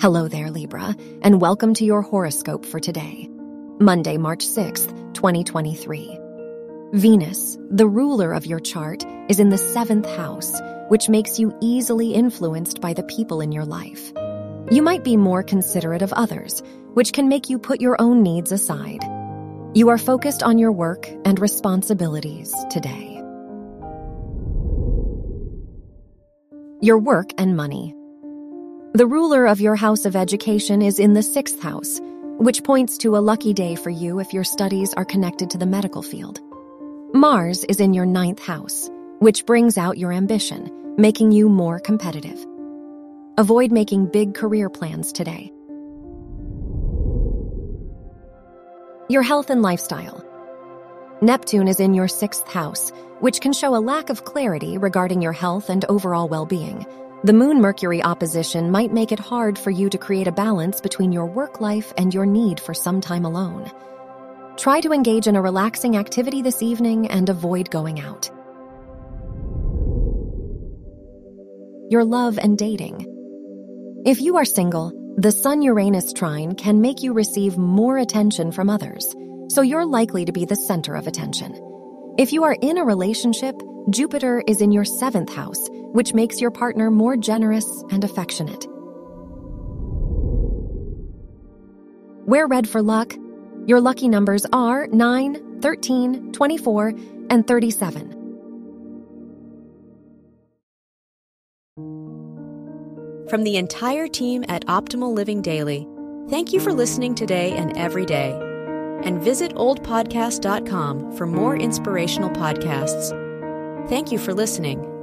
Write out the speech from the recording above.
Hello there, Libra, and welcome to your horoscope for today, Monday, March 6th, 2023. Venus, the ruler of your chart, is in the seventh house, which makes you easily influenced by the people in your life. You might be more considerate of others, which can make you put your own needs aside. You are focused on your work and responsibilities today. Your work and money. The ruler of your house of education is in the sixth house, which points to a lucky day for you if your studies are connected to the medical field. Mars is in your ninth house, which brings out your ambition, making you more competitive. Avoid making big career plans today. Your health and lifestyle. Neptune is in your sixth house, which can show a lack of clarity regarding your health and overall well being. The Moon Mercury opposition might make it hard for you to create a balance between your work life and your need for some time alone. Try to engage in a relaxing activity this evening and avoid going out. Your love and dating. If you are single, the Sun Uranus trine can make you receive more attention from others, so you're likely to be the center of attention. If you are in a relationship, Jupiter is in your seventh house, which makes your partner more generous and affectionate. Wear red for luck. Your lucky numbers are 9, 13, 24, and 37. From the entire team at Optimal Living Daily, thank you for listening today and every day. And visit oldpodcast.com for more inspirational podcasts. Thank you for listening.